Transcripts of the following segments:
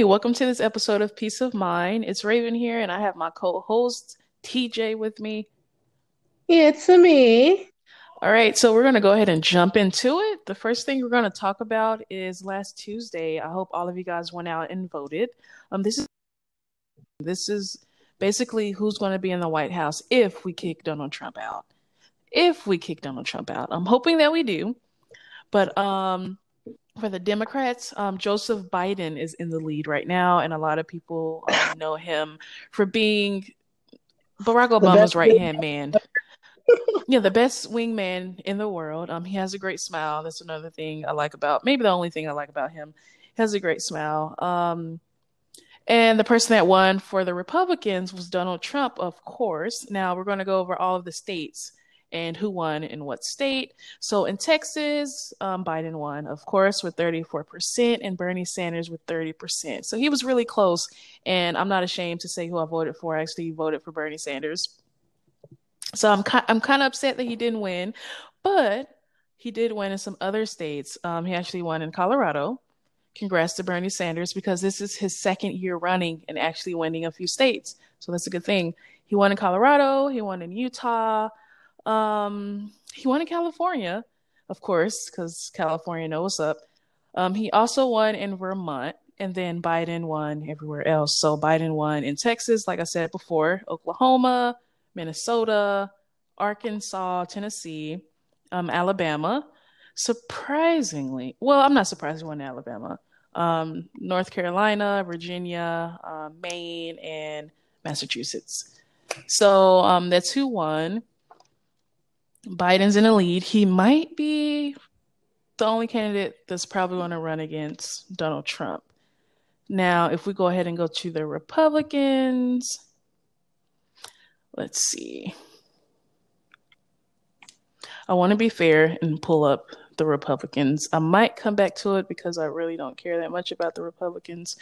Hey, welcome to this episode of Peace of Mind. It's Raven here, and I have my co host TJ with me. It's me. All right, so we're going to go ahead and jump into it. The first thing we're going to talk about is last Tuesday. I hope all of you guys went out and voted. Um, this is this is basically who's going to be in the White House if we kick Donald Trump out. If we kick Donald Trump out, I'm hoping that we do. But um, for the Democrats, um, Joseph Biden is in the lead right now, and a lot of people um, know him for being Barack Obama's right hand man. yeah, the best wingman in the world. Um, he has a great smile. That's another thing I like about. Maybe the only thing I like about him. He has a great smile. Um, and the person that won for the Republicans was Donald Trump, of course. Now we're going to go over all of the states and who won in what state. So in Texas, um, Biden won, of course, with 34%, and Bernie Sanders with 30%. So he was really close. And I'm not ashamed to say who I voted for. I actually voted for Bernie Sanders. So I'm ki- I'm kind of upset that he didn't win, but he did win in some other states. Um, he actually won in Colorado. Congrats to Bernie Sanders because this is his second year running and actually winning a few states. So that's a good thing. He won in Colorado. He won in Utah. Um, he won in California, of course, because California knows up. Um, he also won in Vermont, and then Biden won everywhere else. So Biden won in Texas, like I said before, Oklahoma, Minnesota, Arkansas, Tennessee, um, Alabama. Surprisingly, well, I'm not surprised he won in Alabama. Um, North Carolina, Virginia, uh, Maine, and Massachusetts. So um, that's who won. Biden's in the lead. He might be the only candidate that's probably going to run against Donald Trump. Now, if we go ahead and go to the Republicans, let's see. I want to be fair and pull up the Republicans. I might come back to it because I really don't care that much about the Republicans.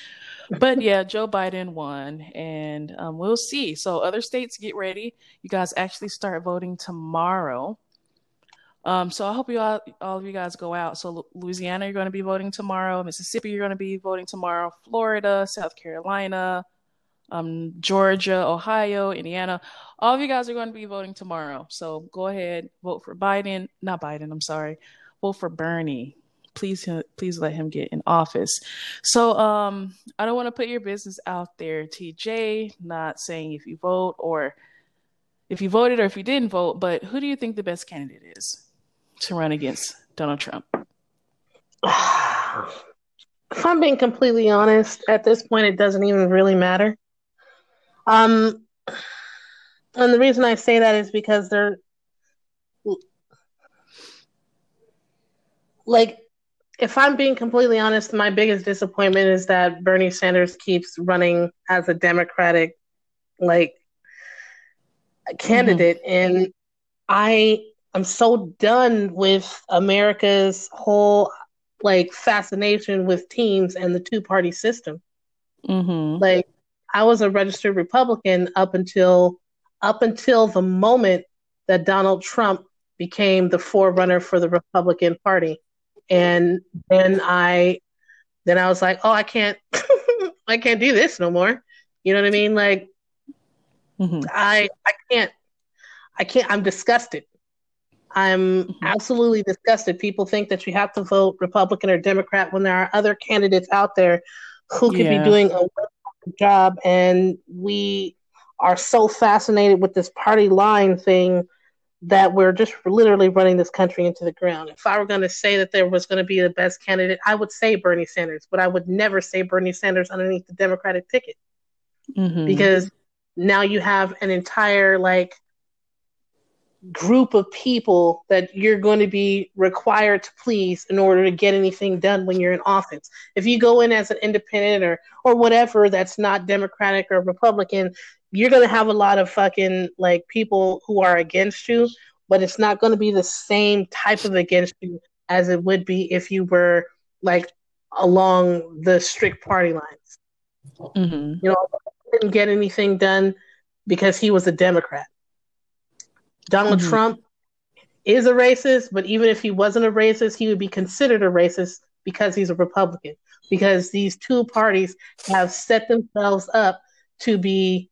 But yeah, Joe Biden won, and um, we'll see. So, other states, get ready. You guys actually start voting tomorrow. Um, so I hope you all, all of you guys go out. So Louisiana, you're going to be voting tomorrow. Mississippi, you're going to be voting tomorrow. Florida, South Carolina, um, Georgia, Ohio, Indiana. All of you guys are going to be voting tomorrow. So go ahead, vote for Biden. Not Biden. I'm sorry vote for Bernie. Please, please let him get in office. So, um, I don't want to put your business out there, TJ. Not saying if you vote or if you voted or if you didn't vote, but who do you think the best candidate is to run against Donald Trump? If I'm being completely honest, at this point, it doesn't even really matter. Um, and the reason I say that is because there like if I'm being completely honest, my biggest disappointment is that Bernie Sanders keeps running as a Democratic like candidate mm-hmm. and I am so done with America's whole like fascination with teams and the two party system. Mm-hmm. Like I was a registered Republican up until up until the moment that Donald Trump became the forerunner for the Republican Party and then I then I was like, oh, I can't I can't do this no more. You know what I mean? Like mm-hmm. I I can't I can't I'm disgusted. I'm mm-hmm. absolutely disgusted. People think that you have to vote Republican or Democrat when there are other candidates out there who could yeah. be doing a job and we are so fascinated with this party line thing that we're just literally running this country into the ground. If I were going to say that there was going to be the best candidate, I would say Bernie Sanders, but I would never say Bernie Sanders underneath the Democratic ticket mm-hmm. because now you have an entire like group of people that you're going to be required to please in order to get anything done when you're in office. If you go in as an independent or or whatever that's not Democratic or Republican, you're going to have a lot of fucking like people who are against you, but it's not going to be the same type of against you as it would be if you were like along the strict party lines. Mm-hmm. You know, didn't get anything done because he was a Democrat. Donald mm-hmm. Trump is a racist, but even if he wasn't a racist, he would be considered a racist because he's a Republican. Because these two parties have set themselves up to be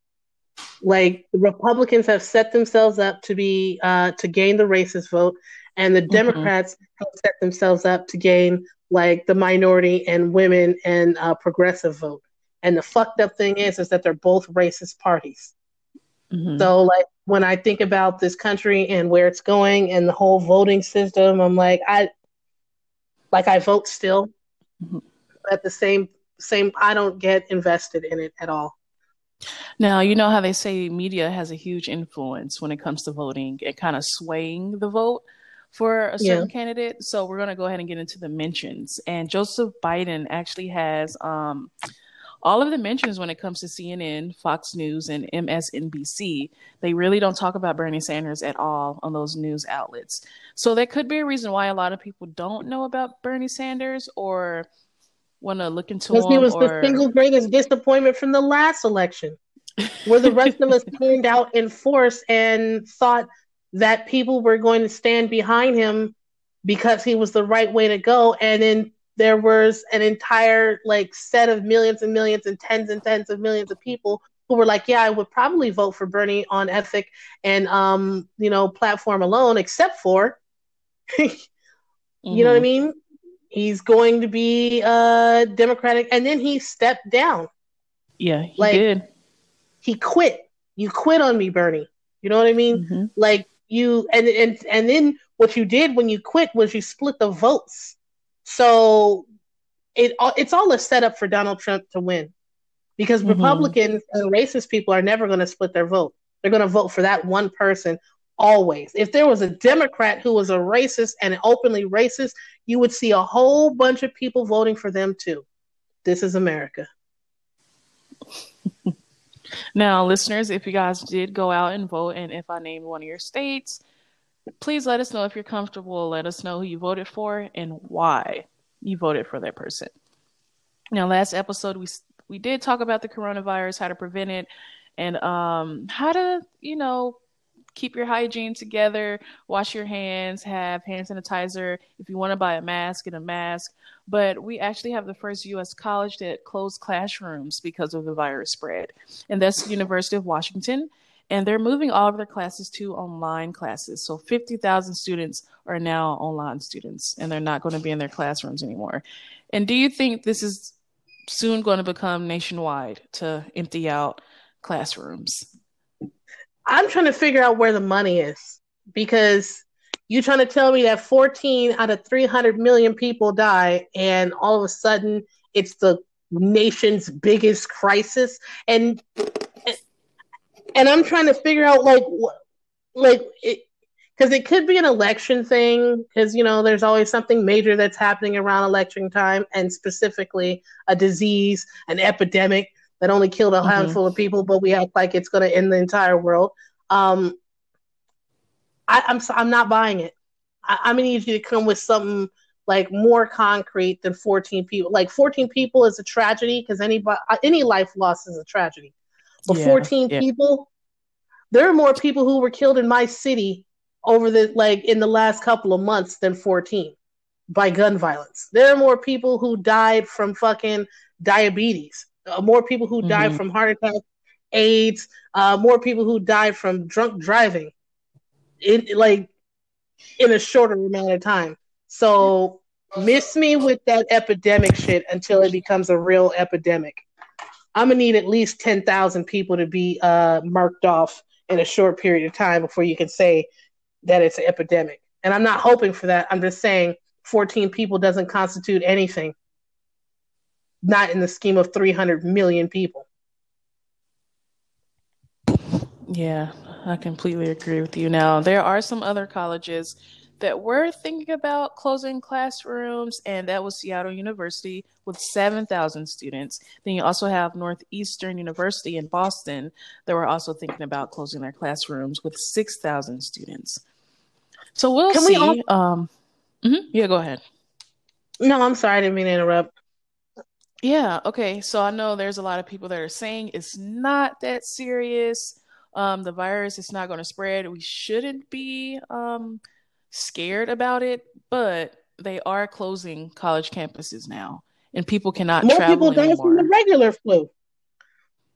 like the Republicans have set themselves up to be uh, to gain the racist vote, and the mm-hmm. Democrats have set themselves up to gain like the minority and women and uh, progressive vote. And the fucked up thing is, is that they're both racist parties. Mm-hmm. So like when I think about this country and where it's going and the whole voting system, I'm like I like I vote still. Mm-hmm. At the same same I don't get invested in it at all. Now, you know how they say media has a huge influence when it comes to voting and kind of swaying the vote for a certain yeah. candidate. So we're going to go ahead and get into the mentions. And Joseph Biden actually has um, all of the mentions when it comes to CNN, Fox News, and MSNBC. They really don't talk about Bernie Sanders at all on those news outlets. So that could be a reason why a lot of people don't know about Bernie Sanders or want to look into because he was or... the single greatest disappointment from the last election, where the rest of us turned out in force and thought that people were going to stand behind him because he was the right way to go, and then there was an entire like set of millions and millions and tens and tens of millions of people who were like, yeah, I would probably vote for Bernie on ethic and um, you know, platform alone, except for you mm-hmm. know what I mm-hmm. mean? He's going to be uh Democratic, and then he stepped down. Yeah, he like, did. He quit. You quit on me, Bernie. You know what I mean? Mm-hmm. Like you, and and and then what you did when you quit was you split the votes. So it it's all a setup for Donald Trump to win, because mm-hmm. Republicans and racist people are never going to split their vote. They're going to vote for that one person always. If there was a Democrat who was a racist and openly racist, you would see a whole bunch of people voting for them too. This is America. now, listeners, if you guys did go out and vote, and if I named one of your states, please let us know if you're comfortable. Let us know who you voted for and why you voted for that person. Now, last episode we we did talk about the coronavirus, how to prevent it, and um, how to you know keep your hygiene together, wash your hands, have hand sanitizer. If you want to buy a mask, get a mask. But we actually have the first U.S. college that closed classrooms because of the virus spread, and that's the University of Washington. And they're moving all of their classes to online classes. So 50,000 students are now online students, and they're not going to be in their classrooms anymore. And do you think this is soon going to become nationwide to empty out classrooms? I'm trying to figure out where the money is because you're trying to tell me that 14 out of 300 million people die and all of a sudden it's the nation's biggest crisis? And and I'm trying to figure out like like because it could be an election thing because you know there's always something major that's happening around election time and specifically a disease an epidemic that only killed a mm-hmm. handful of people, but we act like it's going to end the entire world. Um, I, am I'm, I'm not buying it. I, I'm gonna need you to come with something like more concrete than 14 people. Like 14 people is a tragedy because any any life loss is a tragedy. But yeah, 14 yeah. people, there are more people who were killed in my city over the like in the last couple of months than 14 by gun violence. There are more people who died from fucking diabetes uh, more people who mm-hmm. die from heart attack, AIDS, uh, more people who die from drunk driving, in like in a shorter amount of time. So miss me with that epidemic shit until it becomes a real epidemic. I'm gonna need at least ten thousand people to be uh, marked off in a short period of time before you can say that it's an epidemic. And I'm not hoping for that. I'm just saying 14 people doesn't constitute anything not in the scheme of 300 million people. Yeah, I completely agree with you. Now, there are some other colleges that were thinking about closing classrooms, and that was Seattle University with 7,000 students. Then you also have Northeastern University in Boston that were also thinking about closing their classrooms with 6,000 students. So we'll Can see. We all- um, mm-hmm. Yeah, go ahead. No, I'm sorry, I didn't mean to interrupt. Yeah, okay. So I know there's a lot of people that are saying it's not that serious. Um, the virus is not going to spread. We shouldn't be um, scared about it, but they are closing college campuses now, and people cannot more travel people die from the regular flu.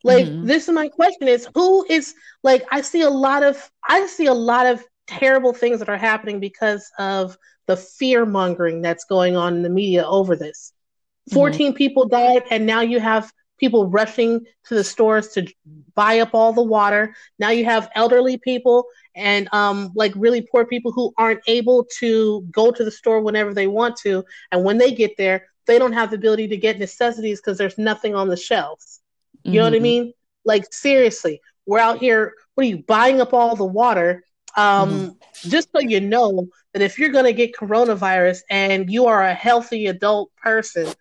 Like mm-hmm. this is my question: is who is like I see a lot of I see a lot of terrible things that are happening because of the fear mongering that's going on in the media over this. Mm-hmm. 14 mm-hmm. people died, and now you have people rushing to the stores to buy up all the water. Now you have elderly people and um, like really poor people who aren't able to go to the store whenever they want to. And when they get there, they don't have the ability to get necessities because there's nothing on the shelves. You mm-hmm. know what I mm-hmm. mean? Like seriously, we're out here. What are you buying up all the water? Um, mm-hmm. Just so you know that if you're going to get coronavirus and you are a healthy adult person,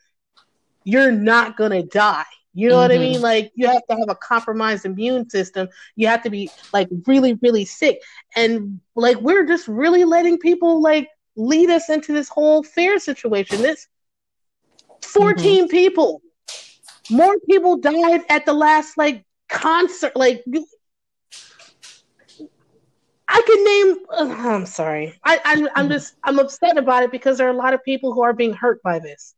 you're not going to die. You know mm-hmm. what I mm-hmm. mean? Like you have to have a compromised immune system. You have to be like really, really sick. And like we're just really letting people like lead us into this whole fear situation. This 14 mm-hmm. people more people died at the last like concert. Like I can name. Uh, I'm sorry. I, I'm I'm mm-hmm. just I'm upset about it because there are a lot of people who are being hurt by this.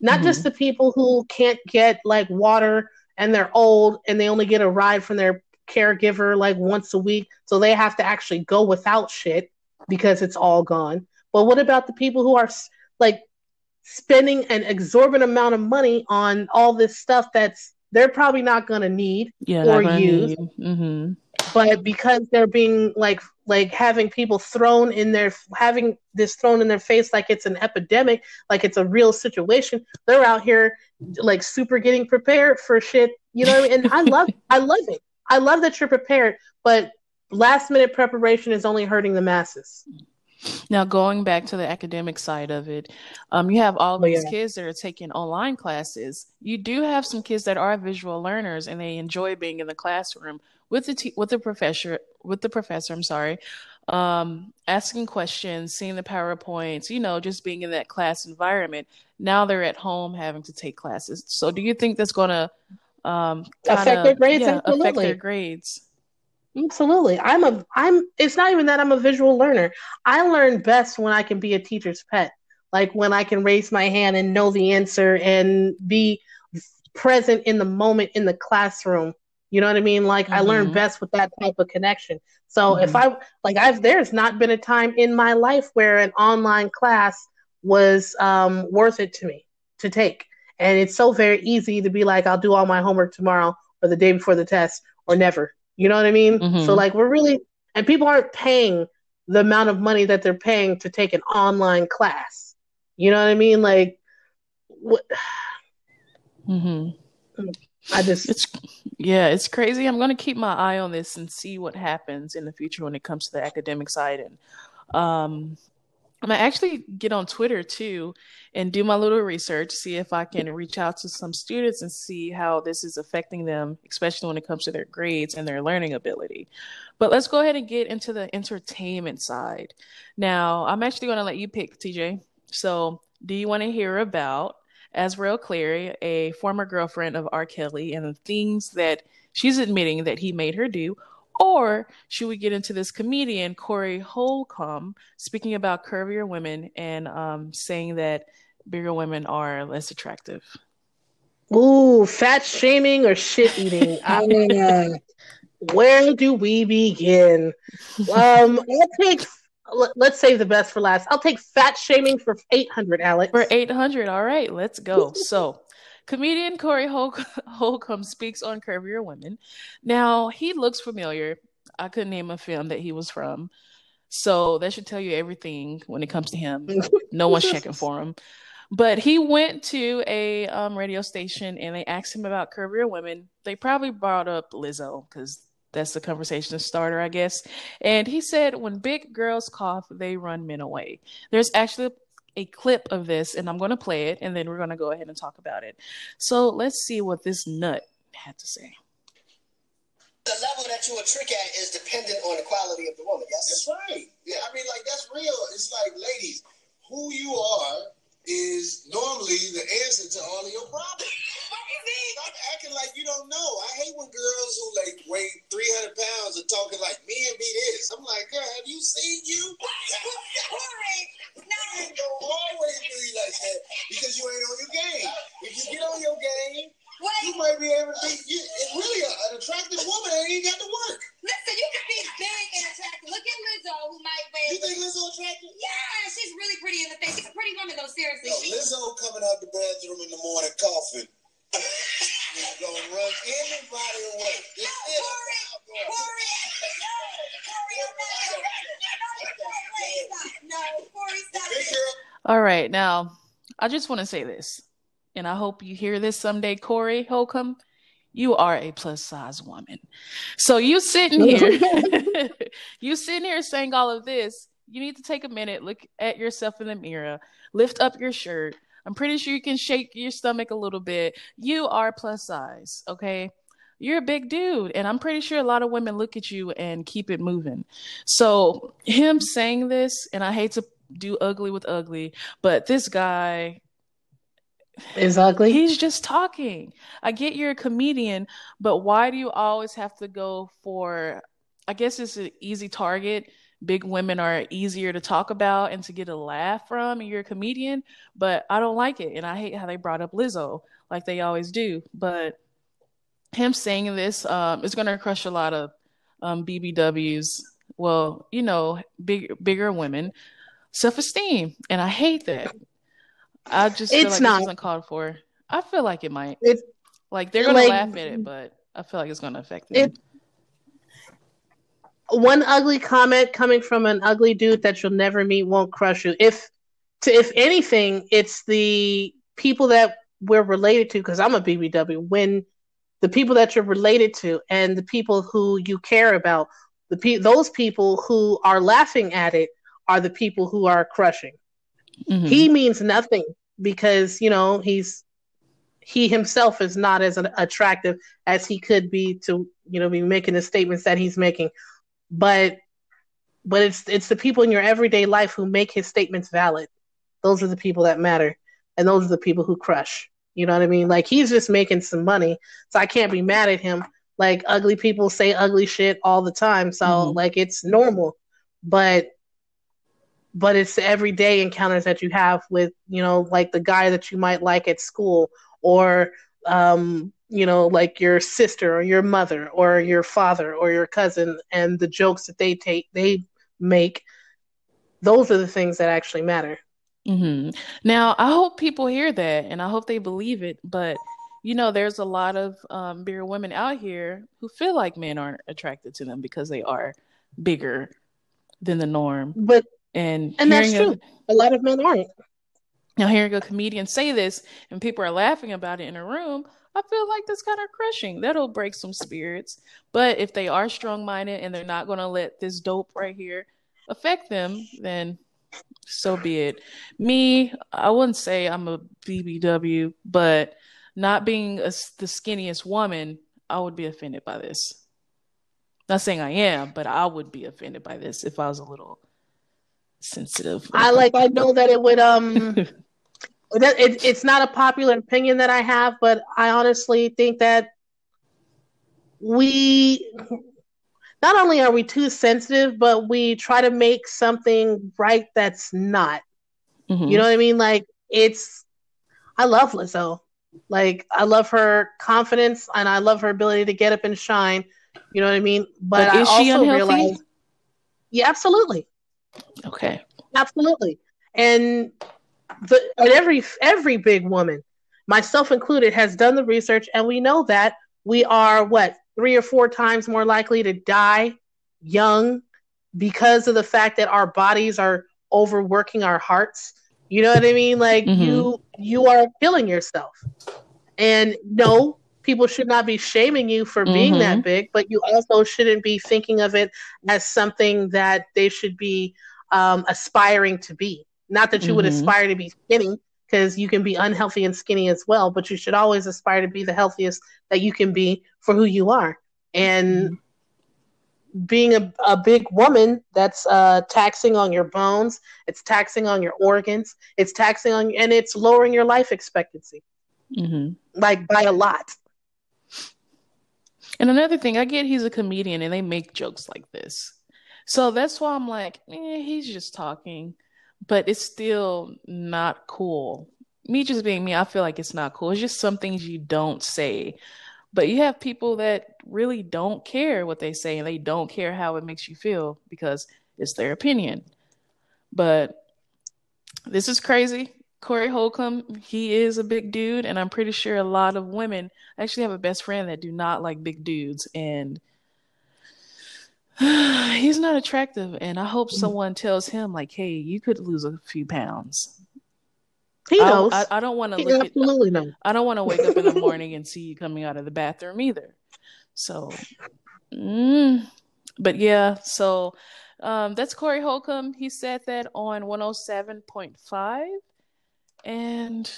Not mm-hmm. just the people who can't get like water and they're old and they only get a ride from their caregiver like once a week, so they have to actually go without shit because it's all gone. But what about the people who are like spending an exorbitant amount of money on all this stuff that's they're probably not going to need yeah, or use. Mm-hmm. But because they're being like like having people thrown in their having this thrown in their face like it's an epidemic, like it's a real situation, they're out here like super getting prepared for shit. You know what I mean? And I love I love it. I love that you're prepared, but last minute preparation is only hurting the masses. Now, going back to the academic side of it, um, you have all oh, these yeah. kids that are taking online classes. You do have some kids that are visual learners and they enjoy being in the classroom with the te- with the professor with the professor. I'm sorry, um, asking questions, seeing the powerpoints. You know, just being in that class environment. Now they're at home having to take classes. So, do you think that's going to um, affect their grades? Yeah, affect their grades. Absolutely. I'm a I'm it's not even that I'm a visual learner. I learn best when I can be a teacher's pet. Like when I can raise my hand and know the answer and be present in the moment in the classroom. You know what I mean? Like mm-hmm. I learn best with that type of connection. So mm-hmm. if I like I've there's not been a time in my life where an online class was um, worth it to me to take. And it's so very easy to be like, I'll do all my homework tomorrow or the day before the test or never. You know what I mean? Mm-hmm. So like we're really and people aren't paying the amount of money that they're paying to take an online class. You know what I mean? Like what mm-hmm. I just it's yeah, it's crazy. I'm gonna keep my eye on this and see what happens in the future when it comes to the academic side and um I'm gonna actually get on Twitter too and do my little research, see if I can reach out to some students and see how this is affecting them, especially when it comes to their grades and their learning ability. But let's go ahead and get into the entertainment side. Now, I'm actually gonna let you pick, TJ. So, do you want to hear about Azriel Clary, a former girlfriend of R. Kelly, and the things that she's admitting that he made her do, or should we get into this comedian, Corey Holcomb, speaking about curvier women and um, saying that bigger women are less attractive? Ooh, fat shaming or shit eating. I mean, uh, where do we begin? Um, I'll take. Let's save the best for last. I'll take fat shaming for eight hundred, Alex. For eight hundred, all right, let's go. So, Comedian Corey Hol- Holcomb speaks on Curvier Women. Now, he looks familiar. I couldn't name a film that he was from. So that should tell you everything when it comes to him. no one's checking for him. But he went to a um, radio station and they asked him about Curvier Women. They probably brought up Lizzo because that's the conversation starter, I guess. And he said, when big girls cough, they run men away. There's actually a clip of this and I'm going to play it and then we're going to go ahead and talk about it. So let's see what this nut had to say. The level that you a trick at is dependent on the quality of the woman. Yes, that's right. Yeah, I mean, like that's real. It's like, ladies, who you are is normally the answer to all of your problems. Stop acting like you don't know. I hate when girls who like weigh 300 pounds are talking like me and be this. I'm like, girl, have you seen you? No. You ain't go all that because you ain't on your game. If you get on your game, Wait. you might be able to be. You, right, now I just want to say this, and I hope you hear this someday, Corey Holcomb. You are a plus size woman. So you sitting here, you sitting here saying all of this. You need to take a minute, look at yourself in the mirror, lift up your shirt. I'm pretty sure you can shake your stomach a little bit. You are plus size, okay? You're a big dude, and I'm pretty sure a lot of women look at you and keep it moving. So, him saying this, and I hate to do ugly with ugly, but this guy is ugly. He's just talking. I get you're a comedian, but why do you always have to go for I guess it's an easy target. Big women are easier to talk about and to get a laugh from, and you're a comedian, but I don't like it. And I hate how they brought up Lizzo like they always do. But him saying this um, is going to crush a lot of um, BBWs. Well, you know, big, bigger women self esteem, and I hate that. I just feel it's like not. called for. I feel like it might. It's like they're gonna like, laugh at it, but I feel like it's gonna affect them. It, one ugly comment coming from an ugly dude that you'll never meet won't crush you. If to if anything, it's the people that we're related to. Because I'm a BBW. When the people that you're related to and the people who you care about, the pe- those people who are laughing at it are the people who are crushing. Mm-hmm. He means nothing because you know he's he himself is not as attractive as he could be to you know be making the statements that he's making, but but it's it's the people in your everyday life who make his statements valid. Those are the people that matter, and those are the people who crush. You know what I mean? Like he's just making some money, so I can't be mad at him. Like ugly people say ugly shit all the time, so mm-hmm. like it's normal. But but it's the everyday encounters that you have with you know like the guy that you might like at school or um you know like your sister or your mother or your father or your cousin and the jokes that they take they make. Those are the things that actually matter. Mm-hmm. now i hope people hear that and i hope they believe it but you know there's a lot of um, bigger women out here who feel like men aren't attracted to them because they are bigger than the norm. But and and that's true. A, a lot of men aren't. Now, hearing a comedian say this and people are laughing about it in a room, I feel like that's kind of crushing. That'll break some spirits. But if they are strong minded and they're not going to let this dope right here affect them, then so be it. Me, I wouldn't say I'm a BBW, but not being a, the skinniest woman, I would be offended by this. Not saying I am, but I would be offended by this if I was a little sensitive. I like. I know that it would. Um, that it, it's not a popular opinion that I have, but I honestly think that we not only are we too sensitive, but we try to make something right that's not. Mm-hmm. You know what I mean? Like it's. I love Lizzo. Like I love her confidence and I love her ability to get up and shine. You know what I mean? But, but I also realize, yeah, absolutely. Okay. Absolutely. And the and every every big woman, myself included, has done the research, and we know that we are what three or four times more likely to die young because of the fact that our bodies are overworking our hearts. You know what I mean? Like mm-hmm. you you are killing yourself. And no, people should not be shaming you for being mm-hmm. that big, but you also shouldn't be thinking of it as something that they should be um, aspiring to be. Not that you mm-hmm. would aspire to be skinny, because you can be unhealthy and skinny as well, but you should always aspire to be the healthiest that you can be for who you are. And mm-hmm. being a, a big woman, that's uh, taxing on your bones, it's taxing on your organs, it's taxing on, and it's lowering your life expectancy, mm-hmm. like by a lot. And another thing, I get he's a comedian and they make jokes like this. So that's why I'm like, eh, he's just talking. but it's still not cool. Me just being me, I feel like it's not cool. It's just some things you don't say. But you have people that really don't care what they say and they don't care how it makes you feel because it's their opinion. But this is crazy. Corey Holcomb, he is a big dude, and I'm pretty sure a lot of women actually have a best friend that do not like big dudes, and he's not attractive. And I hope mm. someone tells him, like, "Hey, you could lose a few pounds." He knows. I, I, I don't want to look absolutely at, I don't want to wake up in the morning and see you coming out of the bathroom either. So, mm, but yeah, so um, that's Corey Holcomb. He said that on 107.5. And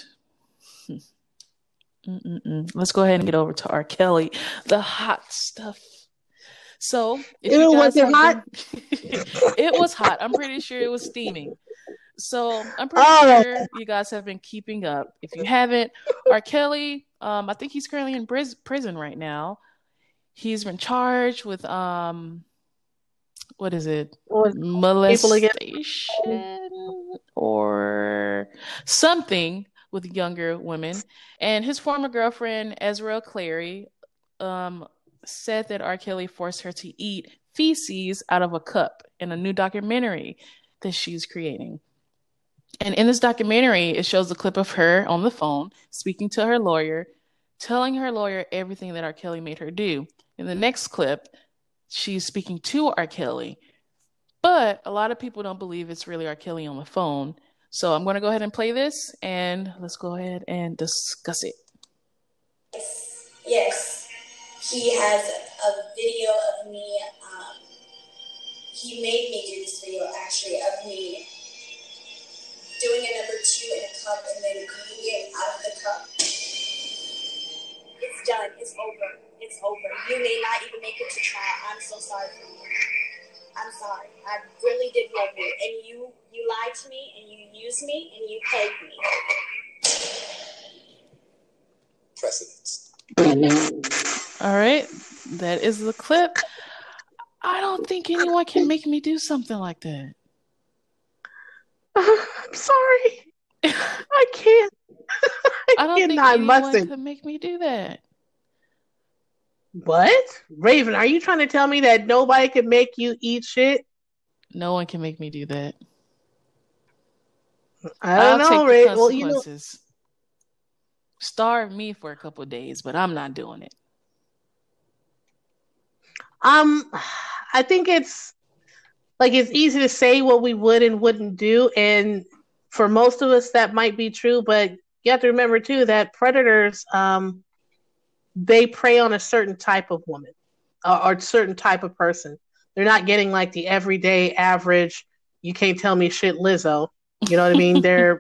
let's go ahead and get over to R. Kelly, the hot stuff. So, it was it hot? it was hot. I'm pretty sure it was steaming. So I'm pretty oh. sure you guys have been keeping up. If you haven't, R. Kelly, um, I think he's currently in prison right now. He's been charged with um, what is it? Molestation or something with younger women. And his former girlfriend, Ezra Clary, um, said that R. Kelly forced her to eat feces out of a cup in a new documentary that she's creating. And in this documentary, it shows a clip of her on the phone speaking to her lawyer, telling her lawyer everything that R. Kelly made her do. In the next clip, she's speaking to R. Kelly. But a lot of people don't believe it's really R. Kelly on the phone. So I'm going to go ahead and play this and let's go ahead and discuss it. Yes, yes. He has a video of me. Um, he made me do this video actually of me doing a number two in a cup and then cooking it out of the cup. It's done. It's over. It's over. You may not even make it to trial. I'm so sorry for you. I'm sorry. I really did love you, and you you lied to me, and you used me, and you paid me. Precedence. All right, that is the clip. I don't think anyone can make me do something like that. Uh, I'm sorry. I can't. I, I don't think anyone mustn't. could make me do that. What? Raven, are you trying to tell me that nobody can make you eat shit? No one can make me do that. I don't I'll know, Raven. Well, you know... Starve me for a couple days, but I'm not doing it. Um, I think it's like it's easy to say what we would and wouldn't do, and for most of us that might be true, but you have to remember too that predators um they prey on a certain type of woman or a certain type of person. They're not getting like the everyday average. You can't tell me shit, Lizzo. You know what I mean? they're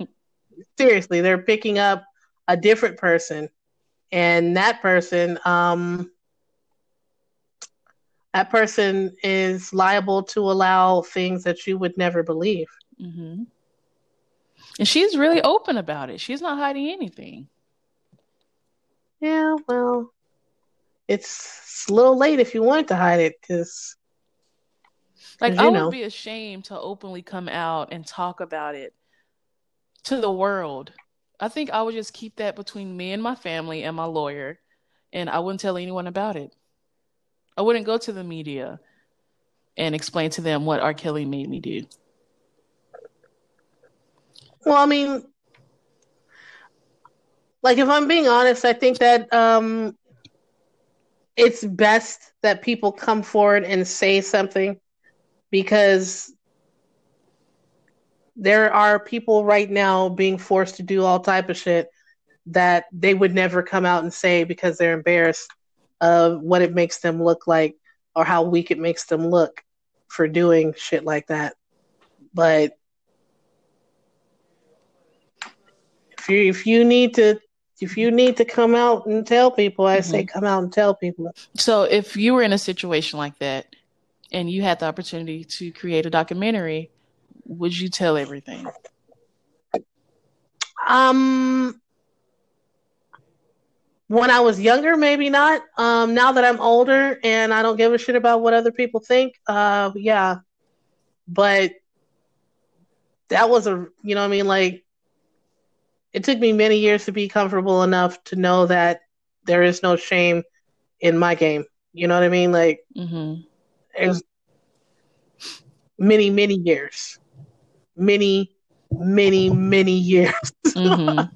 seriously, they're picking up a different person, and that person, um, that person is liable to allow things that you would never believe. Mm-hmm. And she's really open about it. She's not hiding anything. Yeah, well, it's a little late if you wanted to hide it because. Like I know. would be ashamed to openly come out and talk about it to the world. I think I would just keep that between me and my family and my lawyer, and I wouldn't tell anyone about it. I wouldn't go to the media and explain to them what R. Kelly made me do. Well, I mean, like if I'm being honest, I think that um it's best that people come forward and say something because there are people right now being forced to do all type of shit that they would never come out and say because they're embarrassed of what it makes them look like or how weak it makes them look for doing shit like that. But if you if you need to if you need to come out and tell people, I mm-hmm. say come out and tell people. So if you were in a situation like that and you had the opportunity to create a documentary, would you tell everything? Um when I was younger, maybe not. Um now that I'm older and I don't give a shit about what other people think, uh yeah. But that was a you know what I mean like it took me many years to be comfortable enough to know that there is no shame in my game. You know what I mean? Like mm-hmm. there's many, many years. Many, many, many years. mm-hmm.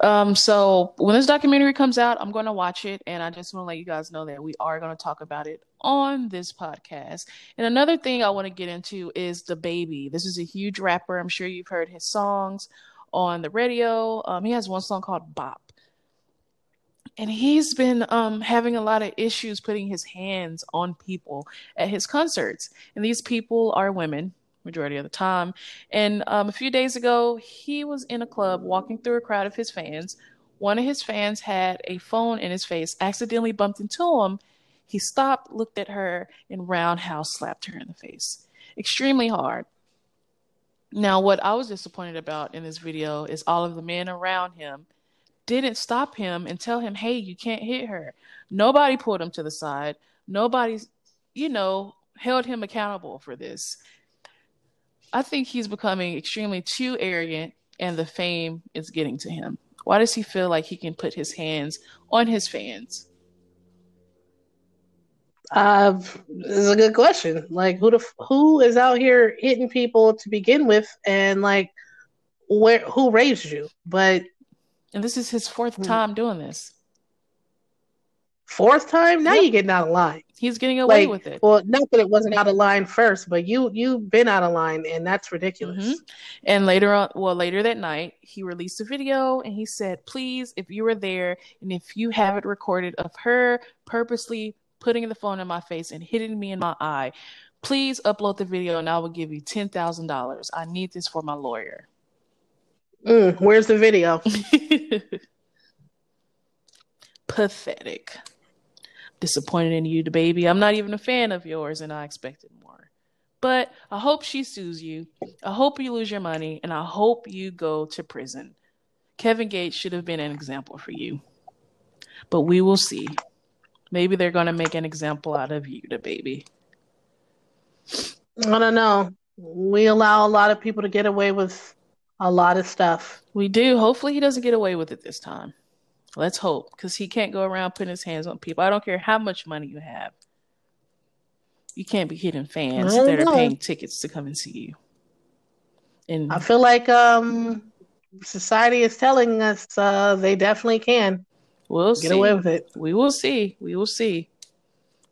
Um, so when this documentary comes out, I'm going to watch it, and I just want to let you guys know that we are going to talk about it on this podcast. And another thing I want to get into is DaBaby. This is a huge rapper. I'm sure you've heard his songs on the radio. Um, he has one song called Bop. And he's been um, having a lot of issues putting his hands on people at his concerts. And these people are women, majority of the time. And um, a few days ago, he was in a club walking through a crowd of his fans. One of his fans had a phone in his face, accidentally bumped into him. He stopped, looked at her, and roundhouse slapped her in the face. Extremely hard. Now, what I was disappointed about in this video is all of the men around him didn't stop him and tell him, hey, you can't hit her. Nobody pulled him to the side. Nobody, you know, held him accountable for this. I think he's becoming extremely too arrogant and the fame is getting to him. Why does he feel like he can put his hands on his fans? Uh, this is a good question. Like, who the, who is out here hitting people to begin with, and like, where who raised you? But and this is his fourth time doing this. Fourth time? Now yep. you're getting out of line. He's getting away like, with it. Well, not that it wasn't out of line first, but you you've been out of line, and that's ridiculous. Mm-hmm. And later on, well, later that night, he released a video, and he said, "Please, if you were there, and if you have it recorded of her purposely putting the phone in my face and hitting me in my eye, please upload the video, and I will give you ten thousand dollars. I need this for my lawyer." Mm, where's the video? Pathetic disappointed in you, DaBaby. I'm not even a fan of yours, and I expected more. But I hope she sues you. I hope you lose your money, and I hope you go to prison. Kevin Gates should have been an example for you. But we will see. Maybe they're going to make an example out of you, DaBaby. I don't know. We allow a lot of people to get away with a lot of stuff. We do. Hopefully, he doesn't get away with it this time. Let's hope, because he can't go around putting his hands on people. I don't care how much money you have. You can't be hitting fans that know. are paying tickets to come and see you. And I feel like um, society is telling us uh, they definitely can. We'll get see. away with it. We will see. We will see.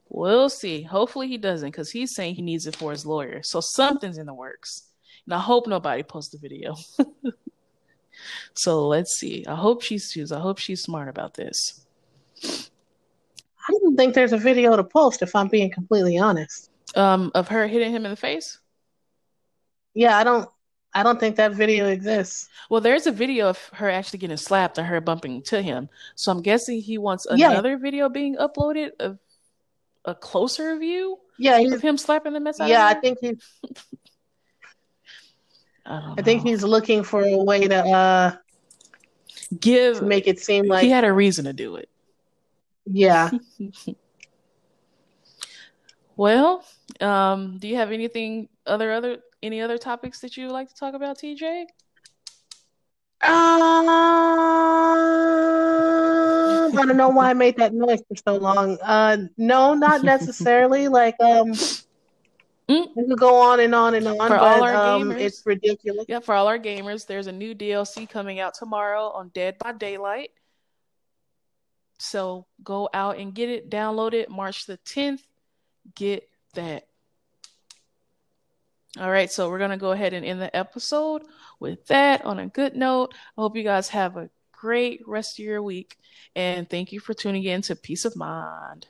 We'll see. Hopefully he doesn't, because he's saying he needs it for his lawyer. So something's in the works. And I hope nobody posts the video. So let's see. I hope she's I hope she's smart about this. I don't think there's a video to post if I'm being completely honest. Um, of her hitting him in the face? Yeah, I don't I don't think that video exists. Well, there's a video of her actually getting slapped and her bumping to him. So I'm guessing he wants another yeah. video being uploaded of a closer view. Yeah, of him slapping the mess out. Yeah, I think he's. I, I think he's looking for a way to uh, give to make it seem like he had a reason to do it. Yeah. well, um, do you have anything other other any other topics that you would like to talk about, TJ? Um, I don't know why I made that noise for so long. Uh, no, not necessarily. like, um, Mm. We could go on and on and on. For but, all our um, gamers, it's ridiculous. Yeah, for all our gamers, there's a new DLC coming out tomorrow on Dead by Daylight. So go out and get it, download it March the 10th. Get that. All right, so we're going to go ahead and end the episode with that on a good note. I hope you guys have a great rest of your week and thank you for tuning in to Peace of Mind.